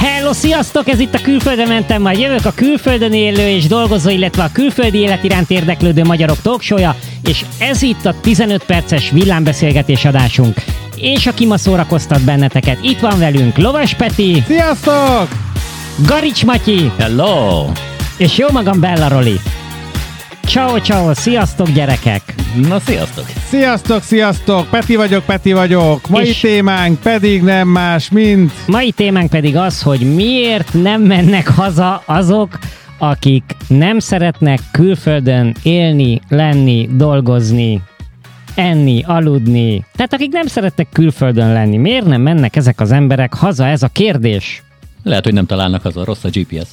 Hello, sziasztok! Ez itt a Külföldre mentem, majd jövök a külföldön élő és dolgozó, illetve a külföldi élet iránt érdeklődő magyarok talkshow és ez itt a 15 perces villámbeszélgetés adásunk. És aki ma szórakoztat benneteket, itt van velünk Lovas Peti, Sziasztok! Garics Matyi, Hello! és jó magam Bella Roli. Ciao, ciao, sziasztok gyerekek! Na, sziasztok! Sziasztok, sziasztok! Peti vagyok, Peti vagyok. Mai És- témánk pedig nem más, mint... Mai témánk pedig az, hogy miért nem mennek haza azok, akik nem szeretnek külföldön élni, lenni, dolgozni, enni, aludni. Tehát akik nem szeretnek külföldön lenni. Miért nem mennek ezek az emberek haza? Ez a kérdés. Lehet, hogy nem találnak az a rossz a GPS.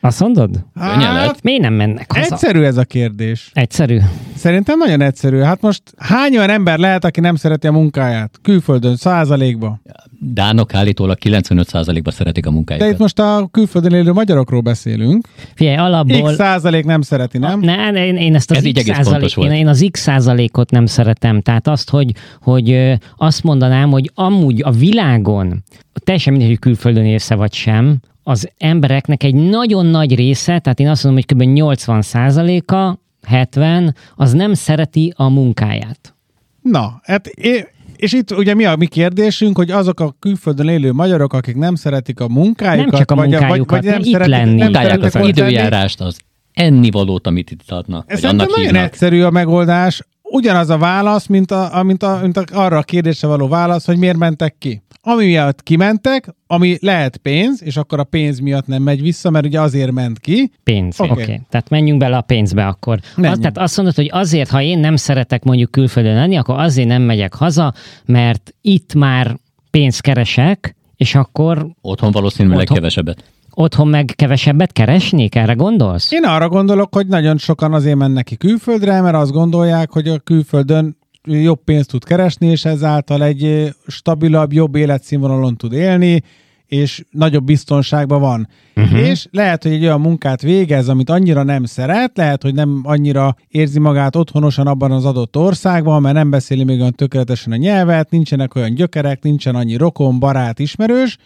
Azt mondod? Lehet. Miért nem mennek haza? egyszerű ez a kérdés. Egyszerű. Szerintem nagyon egyszerű. Hát most hány olyan ember lehet, aki nem szereti a munkáját? Külföldön, százalékba. Dánok állítólag 95%-ba szeretik a De munkájukat. itt most a külföldön élő magyarokról beszélünk. Figyelj, alapból... X százalék nem szereti, nem? Ne, ne, én, én ezt az Ez így X egész százalék, én, én az X százalékot nem szeretem. Tehát azt, hogy, hogy azt mondanám, hogy amúgy a világon, teljesen mindegy, hogy külföldön élsz vagy sem, az embereknek egy nagyon nagy része, tehát én azt mondom, hogy kb. 80 százaléka, 70, az nem szereti a munkáját. Na, hát é- és itt ugye mi a mi kérdésünk, hogy azok a külföldön élő magyarok, akik nem szeretik a munkájukat, Nem csak a vagy, munkájukat, vagy, vagy nem itt szeretik, lenni. nem az lenni. időjárást, az ennivalót, amit itt adnak, Ez annak nagyon hívnak. egyszerű a megoldás. Ugyanaz a válasz, mint, a, mint, a, mint a, arra a kérdésre való válasz, hogy miért mentek ki. Ami miatt kimentek, ami lehet pénz, és akkor a pénz miatt nem megy vissza, mert ugye azért ment ki. Pénz. Oké. Oké. Okay. Tehát menjünk bele a pénzbe akkor. Az, Menjünk. tehát azt mondod, hogy azért, ha én nem szeretek mondjuk külföldön lenni, akkor azért nem megyek haza, mert itt már pénzt keresek, és akkor Otthon valószínűleg Otthon. kevesebbet. Otthon meg kevesebbet keresnék? Erre gondolsz? Én arra gondolok, hogy nagyon sokan azért mennek ki külföldre, mert azt gondolják, hogy a külföldön jobb pénzt tud keresni, és ezáltal egy stabilabb, jobb életszínvonalon tud élni, és nagyobb biztonságban van. Uh-huh. És lehet, hogy egy olyan munkát végez, amit annyira nem szeret, lehet, hogy nem annyira érzi magát otthonosan abban az adott országban, mert nem beszéli még olyan tökéletesen a nyelvet, nincsenek olyan gyökerek, nincsen annyi rokon, barát, ismerős,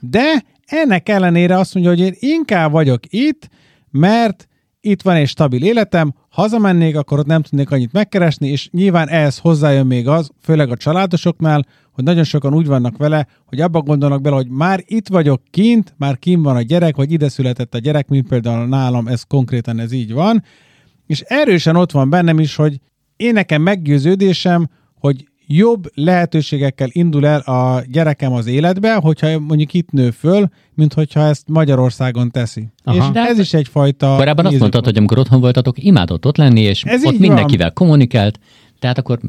de ennek ellenére azt mondja, hogy én inkább vagyok itt, mert itt van egy stabil életem, hazamennék, akkor ott nem tudnék annyit megkeresni, és nyilván ehhez hozzájön még az, főleg a családosoknál, hogy nagyon sokan úgy vannak vele, hogy abba gondolnak bele, hogy már itt vagyok kint, már kim van a gyerek, vagy ide született a gyerek, mint például nálam, ez konkrétan ez így van, és erősen ott van bennem is, hogy én nekem meggyőződésem, hogy jobb lehetőségekkel indul el a gyerekem az életbe, hogyha mondjuk itt nő föl, mint hogyha ezt Magyarországon teszi. Aha. És ez is egyfajta... Korábban azt mondtad, hogy amikor otthon voltatok, imádott ott lenni, és Ez ott mindenkivel kommunikált, tehát akkor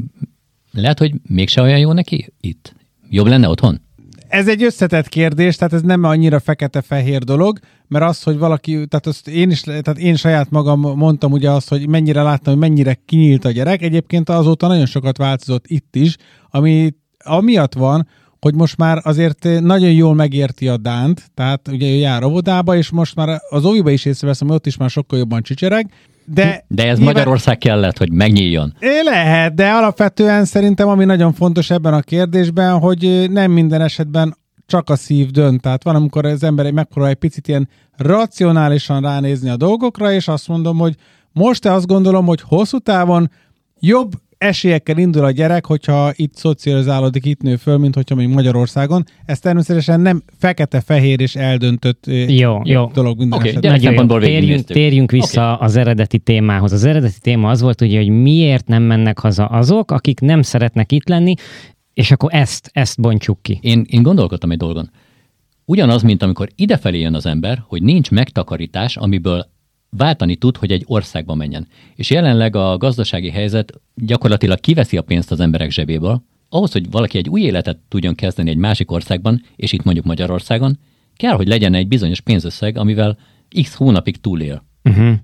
lehet, hogy mégse olyan jó neki itt. Jobb lenne otthon? Ez egy összetett kérdés, tehát ez nem annyira fekete-fehér dolog, mert az, hogy valaki, tehát azt én is, tehát én saját magam mondtam ugye azt, hogy mennyire láttam, hogy mennyire kinyílt a gyerek. Egyébként azóta nagyon sokat változott itt is, ami amiatt van, hogy most már azért nagyon jól megérti a Dánt, tehát ugye ő jár óvodába, és most már az óviba is észreveszem, hogy ott is már sokkal jobban csicsereg, de, De ez nyilván- Magyarország kellett, hogy megnyíljon. É, Lehet, de alapvetően szerintem ami nagyon fontos ebben a kérdésben, hogy nem minden esetben csak a szív dönt. Tehát van, amikor az ember egy megpróbál egy picit ilyen racionálisan ránézni a dolgokra, és azt mondom, hogy most te azt gondolom, hogy hosszú távon jobb esélyekkel indul a gyerek, hogyha itt szocializálódik, itt nő föl, mint hogyha mondjuk Magyarországon. Ez természetesen nem fekete-fehér és eldöntött ö, Jó, jó. dolog minden Oké, esetben. Nagyon jó. Térjünk, térjünk vissza okay. az eredeti témához. Az eredeti téma az volt, ugye, hogy miért nem mennek haza azok, akik nem szeretnek itt lenni, és akkor ezt, ezt bontjuk ki. Én, én gondolkodtam egy dolgon. Ugyanaz, mint amikor idefelé jön az ember, hogy nincs megtakarítás, amiből váltani tud, hogy egy országba menjen. És jelenleg a gazdasági helyzet gyakorlatilag kiveszi a pénzt az emberek zsebéből. Ahhoz, hogy valaki egy új életet tudjon kezdeni egy másik országban, és itt mondjuk Magyarországon, kell, hogy legyen egy bizonyos pénzösszeg, amivel x hónapig túlél. Uh-huh.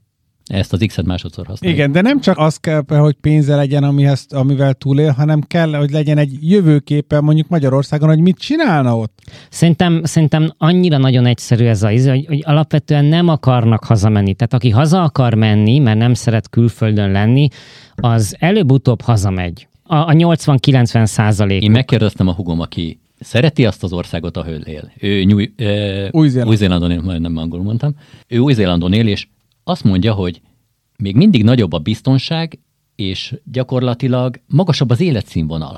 Ezt az X-et másodszor használjuk. Igen, de nem csak az kell, hogy pénze legyen, amihez, amivel túlél, hanem kell, hogy legyen egy jövőképe mondjuk Magyarországon, hogy mit csinálna ott. Szerintem, szerintem annyira nagyon egyszerű ez az, hogy, hogy alapvetően nem akarnak hazamenni. Tehát aki haza akar menni, mert nem szeret külföldön lenni, az előbb-utóbb hazamegy. A, a 80-90 százalék. Én megkérdeztem a hugom, aki szereti azt az országot, ahol él. Ő uh, Új-Zéland. Új-Zélandon él, majdnem angolul mondtam. Ő Új-Zélandon él, és azt mondja, hogy még mindig nagyobb a biztonság, és gyakorlatilag magasabb az életszínvonal.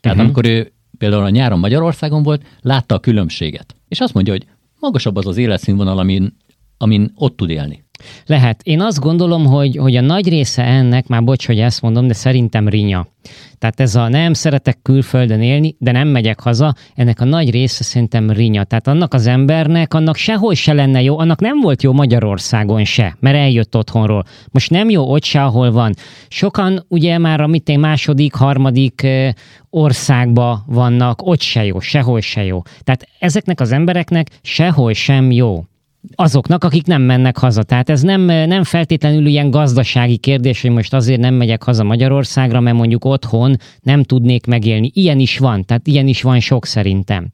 Tehát uh-huh. amikor ő például a nyáron Magyarországon volt, látta a különbséget. És azt mondja, hogy magasabb az az életszínvonal, amin, amin ott tud élni. Lehet. Én azt gondolom, hogy, hogy a nagy része ennek, már bocs, hogy ezt mondom, de szerintem rinya. Tehát ez a nem szeretek külföldön élni, de nem megyek haza, ennek a nagy része szerintem rinya. Tehát annak az embernek, annak sehol se lenne jó, annak nem volt jó Magyarországon se, mert eljött otthonról. Most nem jó ott se, ahol van. Sokan ugye már a mit második, harmadik országba vannak, ott se jó, sehol se jó. Tehát ezeknek az embereknek sehol sem jó azoknak, akik nem mennek haza. Tehát ez nem, nem feltétlenül ilyen gazdasági kérdés, hogy most azért nem megyek haza Magyarországra, mert mondjuk otthon nem tudnék megélni. Ilyen is van, tehát ilyen is van sok szerintem.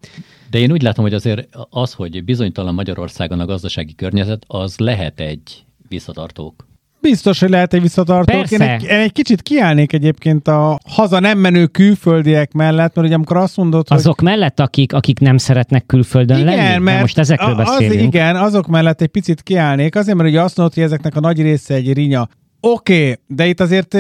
De én úgy látom, hogy azért az, hogy bizonytalan Magyarországon a gazdasági környezet, az lehet egy visszatartók. Biztos, hogy lehet egy visszatartó. Én egy, én egy kicsit kiállnék egyébként a haza nem menő külföldiek mellett, mert ugye amikor azt mondod, hogy... Azok mellett, akik, akik nem szeretnek külföldön igen, lenni? Mert most ezekről beszélünk. Az, igen, azok mellett egy picit kiállnék, azért, mert ugye azt mondod, hogy ezeknek a nagy része egy rinya. Oké, okay, de itt azért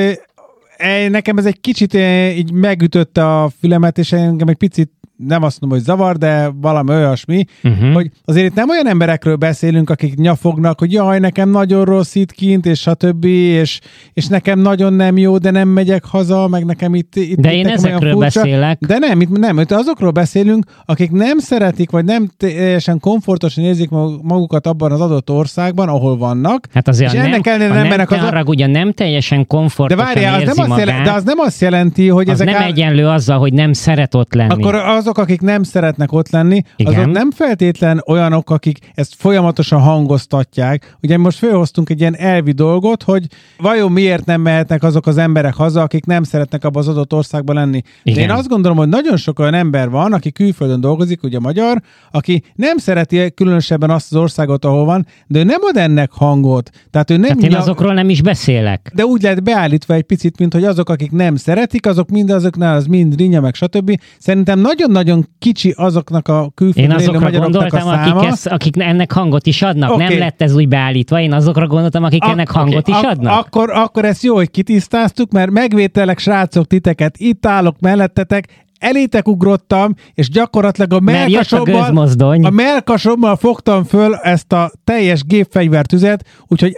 nekem ez egy kicsit eh, így megütötte a fülemet, és engem egy picit nem azt mondom, hogy zavar, de valami olyasmi, uh-huh. hogy azért itt nem olyan emberekről beszélünk, akik nyafognak, hogy jaj, nekem nagyon rossz itt kint, és stb., és, és nekem nagyon nem jó, de nem megyek haza, meg nekem itt, itt De itt én ezekről beszélek. De nem, itt nem, itt azokról beszélünk, akik nem szeretik, vagy nem teljesen komfortosan érzik magukat abban az adott országban, ahol vannak. Hát azért és ennek nem, ellenére nem, nem mennek az... ugye nem teljesen komfortosan de várjál, az nem azt jelenti, de az nem azt jelenti, hogy az ezek... nem egyenlő azzal, hogy nem szeret ott lenni. Akkor az azok, akik nem szeretnek ott lenni, Igen. azok nem feltétlen olyanok, akik ezt folyamatosan hangoztatják. Ugye most felhoztunk egy ilyen elvi dolgot, hogy vajon miért nem mehetnek azok az emberek haza, akik nem szeretnek abban az adott országban lenni. Igen. De én azt gondolom, hogy nagyon sok olyan ember van, aki külföldön dolgozik, ugye magyar, aki nem szereti különösebben azt az országot, ahol van, de ő nem ad ennek hangot. Tehát ő nem Tehát én azokról nem is beszélek. De úgy lehet beállítva egy picit, mint hogy azok, akik nem szeretik, azok mind azoknál az mind rinya, meg stb. Szerintem nagyon-nagyon kicsi azoknak a külföldön azokra gondoltam, a akik, ezt, akik ennek hangot is adnak. Okay. Nem lett ez úgy beállítva, én azokra gondoltam, akik a, ennek hangot okay. is adnak. Ak- akkor, akkor ezt jó, hogy kitisztáztuk, mert megvételek, srácok, titeket, itt állok mellettetek, elétek ugrottam, és gyakorlatilag a melkasommal, a, a melkasommal fogtam föl ezt a teljes gépfegyvertüzet, úgyhogy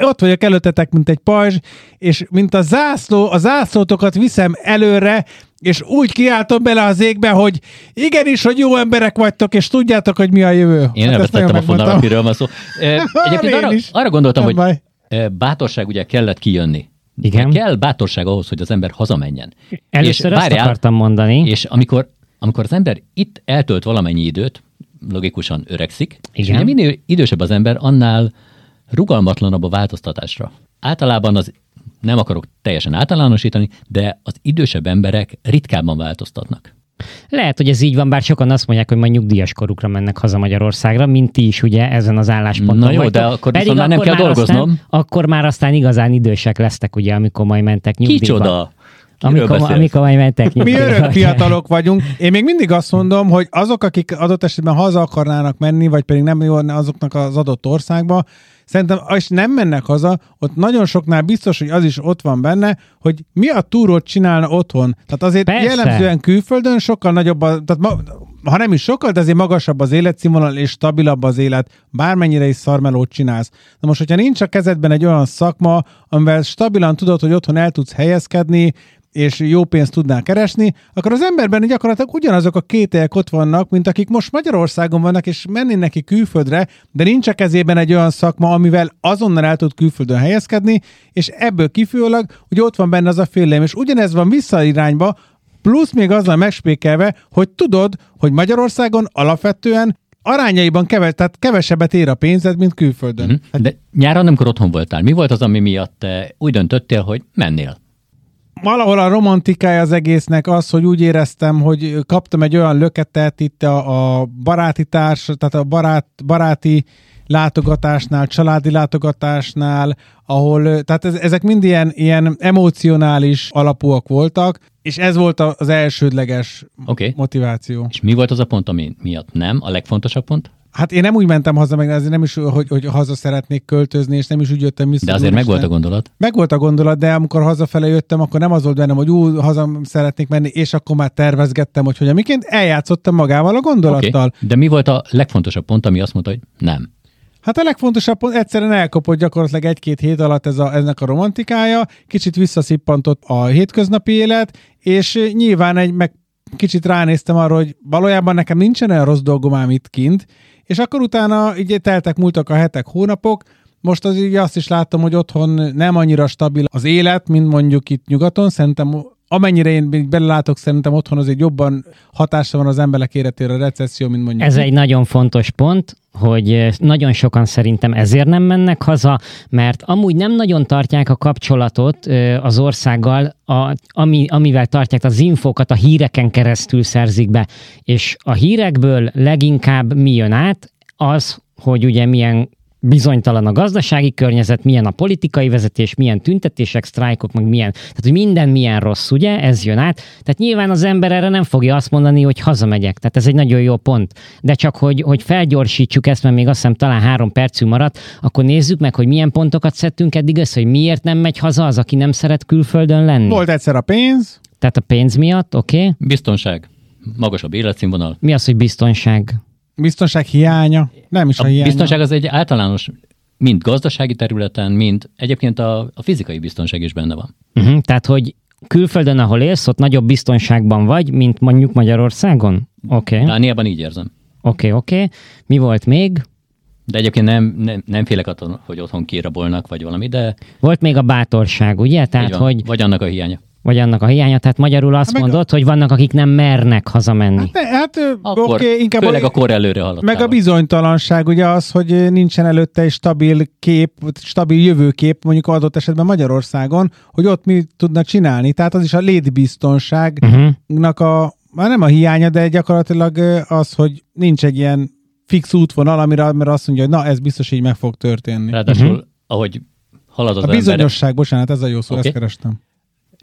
ott vagyok előttetek, mint egy pajzs, és mint a zászló, a zászlótokat viszem előre, és úgy kiáltom bele az égbe, hogy igenis, hogy jó emberek vagytok, és tudjátok, hogy mi a jövő. Én hát elvetettem a fonalat, miről van szó. Egyébként arra, arra gondoltam, Nem hogy baj. bátorság ugye kellett kijönni. Igen. Kell bátorság ahhoz, hogy az ember hazamenjen. Először és, ezt várjál, akartam mondani. És amikor, amikor az ember itt eltölt valamennyi időt, logikusan öregszik, Igen. és ugye minél idősebb az ember, annál rugalmatlanabb a változtatásra. Általában az nem akarok teljesen általánosítani, de az idősebb emberek ritkábban változtatnak. Lehet, hogy ez így van, bár sokan azt mondják, hogy majd nyugdíjas korukra mennek haza Magyarországra, mint ti is ugye ezen az állásponton Na jó, vagytok. de akkor Pedig akkor nem kell dolgoznom. Aztán, akkor már aztán igazán idősek lesztek, ugye, amikor majd mentek nyugdíjba. Kicsoda? Amikor, amikor majd mentek Mi örök fiatalok vagyunk. Én még mindig azt mondom, hogy azok, akik adott esetben haza akarnának menni, vagy pedig nem jó azoknak az adott országba, Szerintem, és nem mennek haza, ott nagyon soknál biztos, hogy az is ott van benne, hogy mi a túrót csinálna otthon. Tehát azért Persze. jellemzően külföldön sokkal nagyobb, a, tehát ma, ha nem is sokkal, de azért magasabb az életszínvonal, és stabilabb az élet, bármennyire is szarmelót csinálsz. Na most, hogyha nincs a kezedben egy olyan szakma, amivel stabilan tudod, hogy otthon el tudsz helyezkedni, és jó pénzt tudnál keresni, akkor az emberben gyakorlatilag ugyanazok a kételyek ott vannak, mint akik most Magyarországon vannak, és menni neki külföldre, de nincs a kezében egy olyan szakma, amivel azonnal el tud külföldön helyezkedni, és ebből kifőleg, hogy ott van benne az a félelem, és ugyanez van visszairányba, plusz még azzal megspékelve, hogy tudod, hogy Magyarországon alapvetően arányaiban keves, tehát kevesebbet ér a pénzed, mint külföldön. Mm-hmm. De nyáron, amikor otthon voltál, mi volt az, ami miatt te úgy döntöttél, hogy mennél? valahol a romantikája az egésznek az, hogy úgy éreztem, hogy kaptam egy olyan löketet itt a, a baráti társ, tehát a barát, baráti látogatásnál, családi látogatásnál, ahol, tehát ez, ezek mind ilyen, ilyen emocionális alapúak voltak, és ez volt az elsődleges Oké. motiváció. És mi volt az a pont, ami miatt nem? A legfontosabb pont? Hát én nem úgy mentem haza, meg azért nem is, hogy, hogy haza szeretnék költözni, és nem is úgy jöttem vissza. De azért meg volt a gondolat. Meg volt a gondolat, de amikor hazafele jöttem, akkor nem az volt bennem, hogy ú, haza szeretnék menni, és akkor már tervezgettem, hogy hogyan miként eljátszottam magával a gondolattal. De mi volt a legfontosabb pont, ami azt mondta, hogy nem? Hát a legfontosabb pont, egyszerűen elkapott gyakorlatilag egy-két hét alatt ez a, ennek a romantikája, kicsit visszaszippantott a hétköznapi élet, és nyilván egy, meg kicsit ránéztem arra, hogy valójában nekem nincsen olyan rossz dolgom ám itt kint, és akkor utána így teltek, múltak a hetek, hónapok, most az így azt is láttam, hogy otthon nem annyira stabil az élet, mint mondjuk itt nyugaton. Szerintem amennyire én így belelátok, szerintem otthon azért jobban hatása van az emberek életére a recesszió, mint mondjuk Ez egy nagyon fontos pont, hogy eh, nagyon sokan szerintem ezért nem mennek haza, mert amúgy nem nagyon tartják a kapcsolatot eh, az országgal, a, ami, amivel tartják az infókat, a híreken keresztül szerzik be. És a hírekből leginkább mi jön át, az, hogy ugye milyen bizonytalan a gazdasági környezet, milyen a politikai vezetés, milyen tüntetések, sztrájkok, meg milyen, tehát hogy minden milyen rossz, ugye, ez jön át. Tehát nyilván az ember erre nem fogja azt mondani, hogy hazamegyek. Tehát ez egy nagyon jó pont. De csak, hogy, hogy felgyorsítsuk ezt, mert még azt hiszem talán három percünk maradt, akkor nézzük meg, hogy milyen pontokat szedtünk eddig össze, hogy miért nem megy haza az, aki nem szeret külföldön lenni. Volt egyszer a pénz, Tehát a pénz miatt, oké? Okay? Biztonság, magasabb életszínvonal. Mi az, hogy biztonság? Biztonság hiánya, nem is a, A hiánya. biztonság az egy általános, mind gazdasági területen, mind egyébként a, a fizikai biztonság is benne van. Uh-huh. Tehát, hogy külföldön, ahol élsz, ott nagyobb biztonságban vagy, mint mondjuk Magyarországon? Oké, okay. Dániában így érzem. oké, okay, oké. Okay. Mi volt még? De egyébként nem, nem, nem félek attól, hogy otthon kirabolnak, vagy valami, de Volt még a bátorság, ugye? Tehát, hogy, vagy annak a hiánya. Vagy annak a hiánya, tehát magyarul azt Hát meg a- mondod, hogy vannak, akik nem mernek hazamenni. Ne, hát Akkor, oké, okay, inkább főleg a, kor előre haladt. meg a bizonytalanság, ugye az, hogy nincsen előtte egy stabil kép, stabil jövőkép, mondjuk adott esetben Magyarországon, hogy ott mi tudna csinálni. Tehát az is a létbiztonságnak Uh-huh. a, már nem a hiánya, de gyakorlatilag az, hogy nincs egy ilyen fix útvonal, amire, amire azt mondja, hogy na, ez biztos így meg fog történni. Ráadásul, uh-huh. ahogy halad az a ember, bizonyosság, bocsánat, ez a jó szó, Oké. ezt kerestem.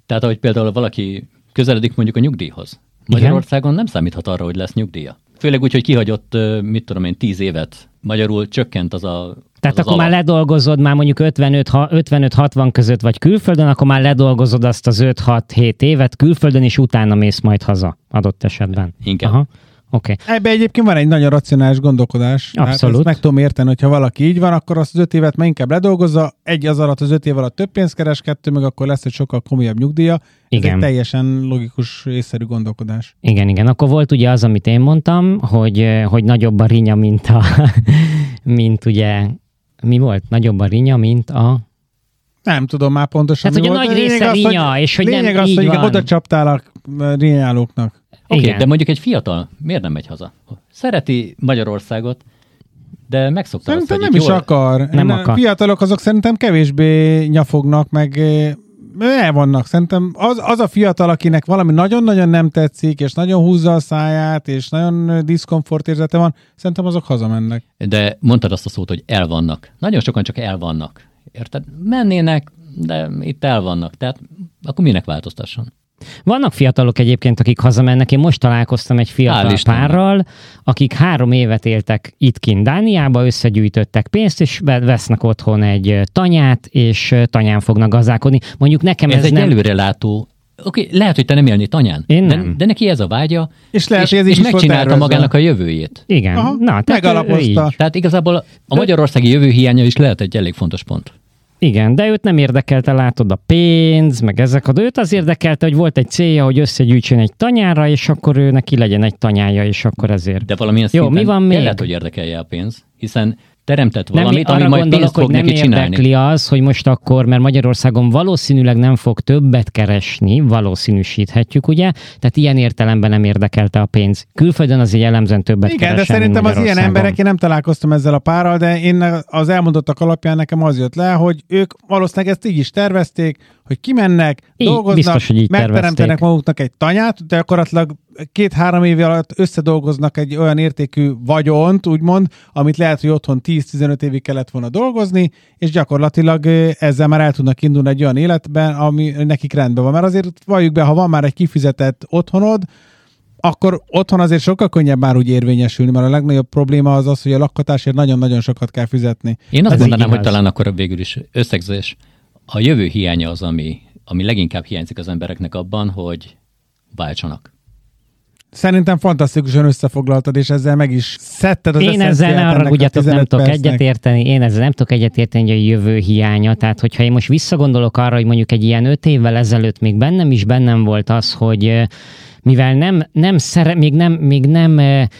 Tehát ahogy például valaki közeledik mondjuk a nyugdíjhoz. Magyarországon nem számíthat arra, hogy lesz nyugdíja. Főleg úgy, hogy kihagyott, mit tudom én, tíz évet. Magyarul csökkent az a Tehát az akkor már alap. ledolgozod, már mondjuk 55 ha- 55-60 között vagy külföldön, akkor már ledolgozod azt az 5-6-7 évet külföldön, és utána mész majd haza adott esetben. Inkább. Aha. Oké. Okay. Ebben egyébként van egy nagyon racionális gondolkodás. Hát Abszolút. ezt meg tudom érteni, hogyha valaki így van, akkor azt az öt évet már inkább ledolgozza, egy az alatt az öt év alatt több pénzt keres, kettő meg akkor lesz egy sokkal komolyabb nyugdíja. Ez Igen. egy teljesen logikus, észszerű gondolkodás. Igen, igen. Akkor volt ugye az, amit én mondtam, hogy, eh, hogy nagyobb a rinya, mint a, mint ugye, mi volt? Nagyobb a rinya, mint a... Nem tudom már pontosan. Hát, mi hogy a nagy része Lényeg az, rinya, és hogy nem lényeg az, így hogy van. oda csaptál a rinyálóknak. Oké, Igen. de mondjuk egy fiatal miért nem megy haza? Szereti Magyarországot, de megszokta azt, Szerintem hogy nem is jól... akar. Nem Én- akar. Fiatalok azok szerintem kevésbé nyafognak, meg ö, el vannak. Szerintem az, az a fiatal, akinek valami nagyon-nagyon nem tetszik, és nagyon húzza a száját, és nagyon ö, diszkomfort érzete van, szerintem azok hazamennek. De mondtad azt a szót, hogy el vannak. Nagyon sokan csak el vannak. Érted? Mennének, de itt el vannak. Tehát akkor minek változtasson? Vannak fiatalok egyébként, akik hazamennek. Én most találkoztam egy fiatal párral, akik három évet éltek itt kint Dániába, összegyűjtöttek pénzt, és ve- vesznek otthon egy tanyát, és tanyán fognak gazdálkodni. Mondjuk nekem ez, Ez, egy nem... előrelátó Oké, lehet, hogy te nem élni tanyán. Én de, nem. de neki ez a vágya, És lehet, és, hogy ez és megcsinálta magának a jövőjét. Igen. Aha, Na, tehát ő- ő megalapozta. így. Tehát igazából a magyarországi jövő hiánya is lehet egy elég fontos pont. Igen, de őt nem érdekelte, látod, a pénz, meg ezek a őt az érdekelte, hogy volt egy célja, hogy összegyűjtsön egy tanyára, és akkor ő neki legyen egy tanyája, és akkor ezért. De valamilyen Jó, mi van még? kellett, hogy érdekelje a pénz, hiszen teremtett nem, valamit, ami arra majd gondolok, pénzt hogy fog nem neki csinálni. érdekli az, hogy most akkor, mert Magyarországon valószínűleg nem fog többet keresni, valószínűsíthetjük, ugye? Tehát ilyen értelemben nem érdekelte a pénz. Külföldön az egy jellemzően többet Igen, de szerintem az ilyen emberek, én nem találkoztam ezzel a párral, de én az elmondottak alapján nekem az jött le, hogy ők valószínűleg ezt így is tervezték, hogy kimennek, Így, dolgoznak, biztos, hogy így megteremtenek tervezték. maguknak egy tanyát, de gyakorlatilag két-három év alatt összedolgoznak egy olyan értékű vagyont, úgymond, amit lehet, hogy otthon 10-15 évig kellett volna dolgozni, és gyakorlatilag ezzel már el tudnak indulni egy olyan életben, ami nekik rendben van. Mert azért valljuk be, ha van már egy kifizetett otthonod, akkor otthon azért sokkal könnyebb már úgy érvényesülni, mert a legnagyobb probléma az az, hogy a lakhatásért nagyon-nagyon sokat kell fizetni. Én azt Ez mondanám, hogy talán akkor végül is összegzés. A jövő hiánya az, ami, ami leginkább hiányzik az embereknek abban, hogy váltsanak. Szerintem fantasztikusan összefoglaltad, és ezzel meg is szedted az Én ezzel ne arra ugye nem tudok egyetérteni, én ezzel nem tudok egyetérteni, hogy a jövő hiánya. Tehát, hogyha én most visszagondolok arra, hogy mondjuk egy ilyen öt évvel ezelőtt még bennem is bennem volt az, hogy mivel nem, nem szere, még, nem, még nem,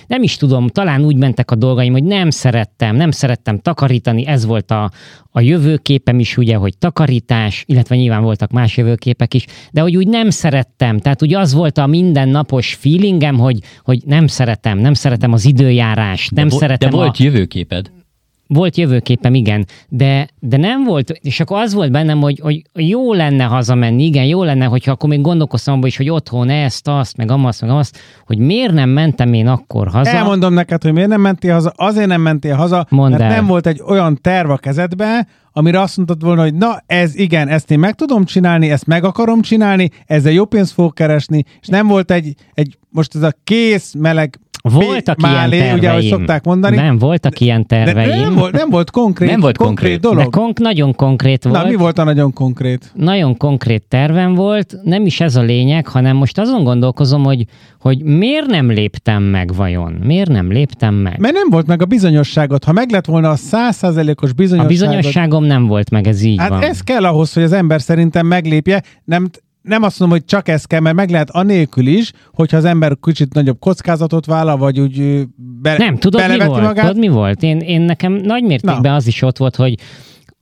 nem is tudom, talán úgy mentek a dolgaim, hogy nem szerettem, nem szerettem takarítani, ez volt a, a jövőképem is ugye, hogy takarítás, illetve nyilván voltak más jövőképek is, de hogy úgy nem szerettem, tehát ugye az volt a mindennapos feelingem, hogy, hogy nem szeretem, nem szeretem az időjárást, nem de, szeretem De volt a... jövőképed? Volt jövőképem, igen, de, de nem volt, és akkor az volt bennem, hogy, hogy jó lenne hazamenni, igen, jó lenne, hogyha akkor még gondolkoztam abban is, hogy otthon ezt, azt, meg amazt, meg azt, hogy miért nem mentem én akkor haza. Elmondom neked, hogy miért nem mentél haza, azért nem mentél haza, Mondd mert el. nem volt egy olyan terv a kezedbe, amire azt mondtad volna, hogy na ez igen, ezt én meg tudom csinálni, ezt meg akarom csinálni, ezzel jó pénzt fogok keresni, és nem volt egy, egy most ez a kész, meleg voltak Málé, ilyen terveim. ugye, ahogy szokták mondani. Nem, voltak ilyen terveim. De nem, volt, nem volt konkrét, nem volt konkrét, konkrét dolog. De konk, nagyon konkrét volt. Na, mi volt a nagyon konkrét? Nagyon konkrét tervem volt, nem is ez a lényeg, hanem most azon gondolkozom, hogy, hogy miért nem léptem meg vajon? Miért nem léptem meg? Mert nem volt meg a bizonyosságot. Ha meg lett volna a százszázalékos bizonyosságot... A bizonyosságom nem volt meg, ez így hát van. ez kell ahhoz, hogy az ember szerintem meglépje. Nem, nem azt mondom, hogy csak ez kell, mert meg lehet anélkül is, hogyha az ember kicsit nagyobb kockázatot vállal, vagy úgy be, Nem, tudod mi volt? Magát. Tudod mi volt? Én, én nekem nagy mértékben Na. az is ott volt, hogy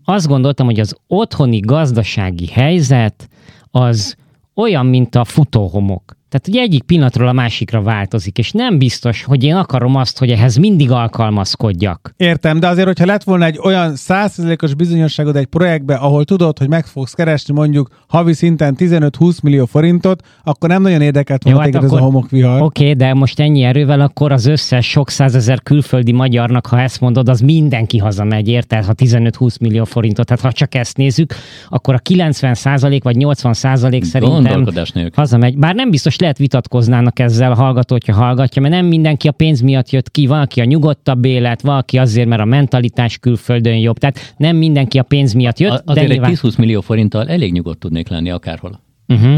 azt gondoltam, hogy az otthoni gazdasági helyzet az olyan, mint a futóhomok. Tehát ugye egyik pillanatról a másikra változik, és nem biztos, hogy én akarom azt, hogy ehhez mindig alkalmazkodjak. Értem, de azért, hogyha lett volna egy olyan százszerzelékos bizonyosságod egy projektbe, ahol tudod, hogy meg fogsz keresni mondjuk havi szinten 15-20 millió forintot, akkor nem nagyon érdekelt volna hát téged akkor, ez a homokvihar. Oké, okay, de most ennyi erővel akkor az összes sok százezer külföldi magyarnak, ha ezt mondod, az mindenki hazamegy, érted? Ha 15-20 millió forintot, tehát ha csak ezt nézzük, akkor a 90% vagy 80% szerintem hazamegy. Bár nem biztos lehet vitatkoznának ezzel a hallgató, hogyha hallgatja, mert nem mindenki a pénz miatt jött ki, valaki a nyugodtabb élet, valaki azért, mert a mentalitás külföldön jobb. Tehát nem mindenki a pénz miatt jött. A, azért de nyilván... egy 10-20 millió forinttal elég nyugodt tudnék lenni akárhol. Uh-huh.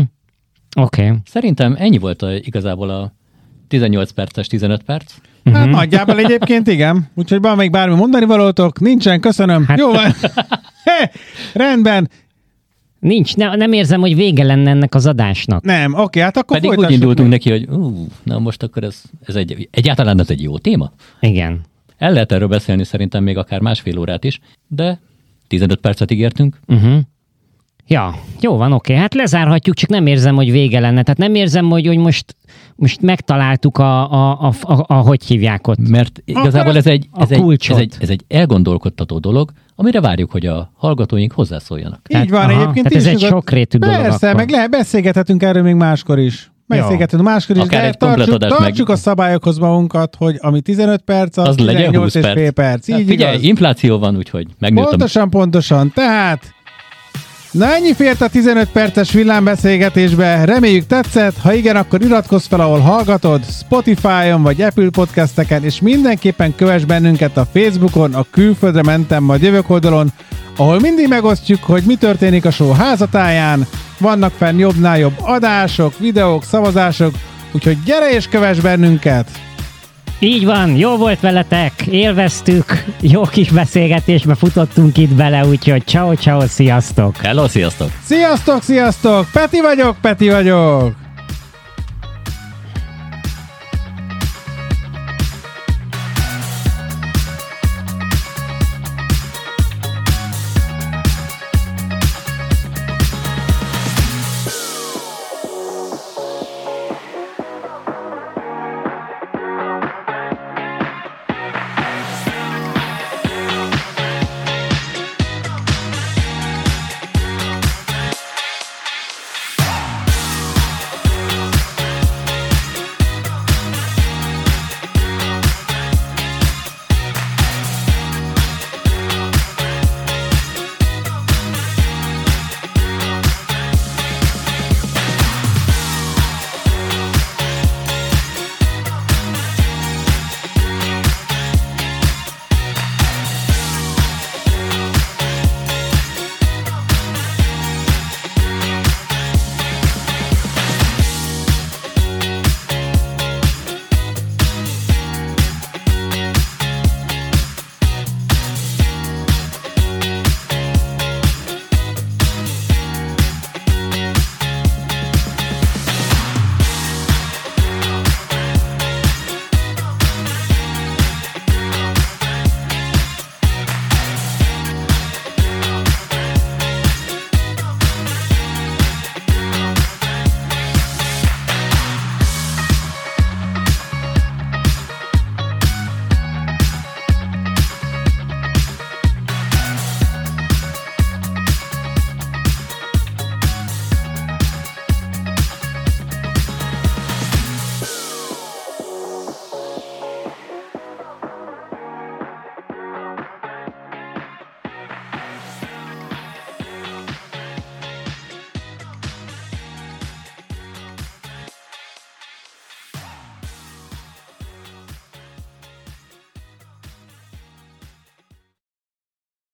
Oké. Okay. Szerintem ennyi volt a, igazából a 18 perces 15 perc. Hát uh-huh. nagyjából egyébként igen. Úgyhogy van még bármi mondani valótok? Nincsen, köszönöm. Hát... Jó van. Rendben. Nincs, ne, nem érzem, hogy vége lenne ennek az adásnak. Nem, oké, hát akkor Pedig úgy indultunk neki, hogy ú, na most akkor ez, ez egy, egyáltalán ez egy jó téma. Igen. El lehet erről beszélni szerintem még akár másfél órát is, de 15 percet ígértünk. Uh-huh. Ja, jó van, oké. Hát lezárhatjuk, csak nem érzem, hogy vége lenne. Tehát nem érzem, hogy, hogy most, most megtaláltuk a, a, a, a, a, hogy hívják ott. Mert igazából ez egy, ez, egy, ez, egy, ez egy elgondolkodtató dolog, amire várjuk, hogy a hallgatóink hozzászóljanak. Így tehát, van, aha, egyébként tehát ez egy sokrétű dolog. Persze, akkor. meg lehet, beszélgethetünk erről még máskor is. Beszélgetünk máskor is, Akár de tartsuk, tartsuk meg... a szabályokhoz magunkat, hogy ami 15 perc, az, az 18 és fél perc. Így hát figyelj, igaz? infláció van, úgyhogy megnőtt Pontosan, pontosan. Tehát Na ennyi fért a 15 perces villámbeszélgetésbe, reméljük tetszett, ha igen, akkor iratkozz fel, ahol hallgatod, Spotify-on vagy Apple podcasteken, és mindenképpen kövess bennünket a Facebookon, a Külföldre mentem, majd jövök oldalon, ahol mindig megosztjuk, hogy mi történik a show házatáján, vannak fenn jobbnál jobb adások, videók, szavazások, úgyhogy gyere és kövess bennünket! Így van, jó volt veletek, élveztük, jó kis beszélgetésbe futottunk itt bele, úgyhogy ciao ciao, sziasztok! Hello, sziasztok! Sziasztok, sziasztok! Peti vagyok, Peti vagyok!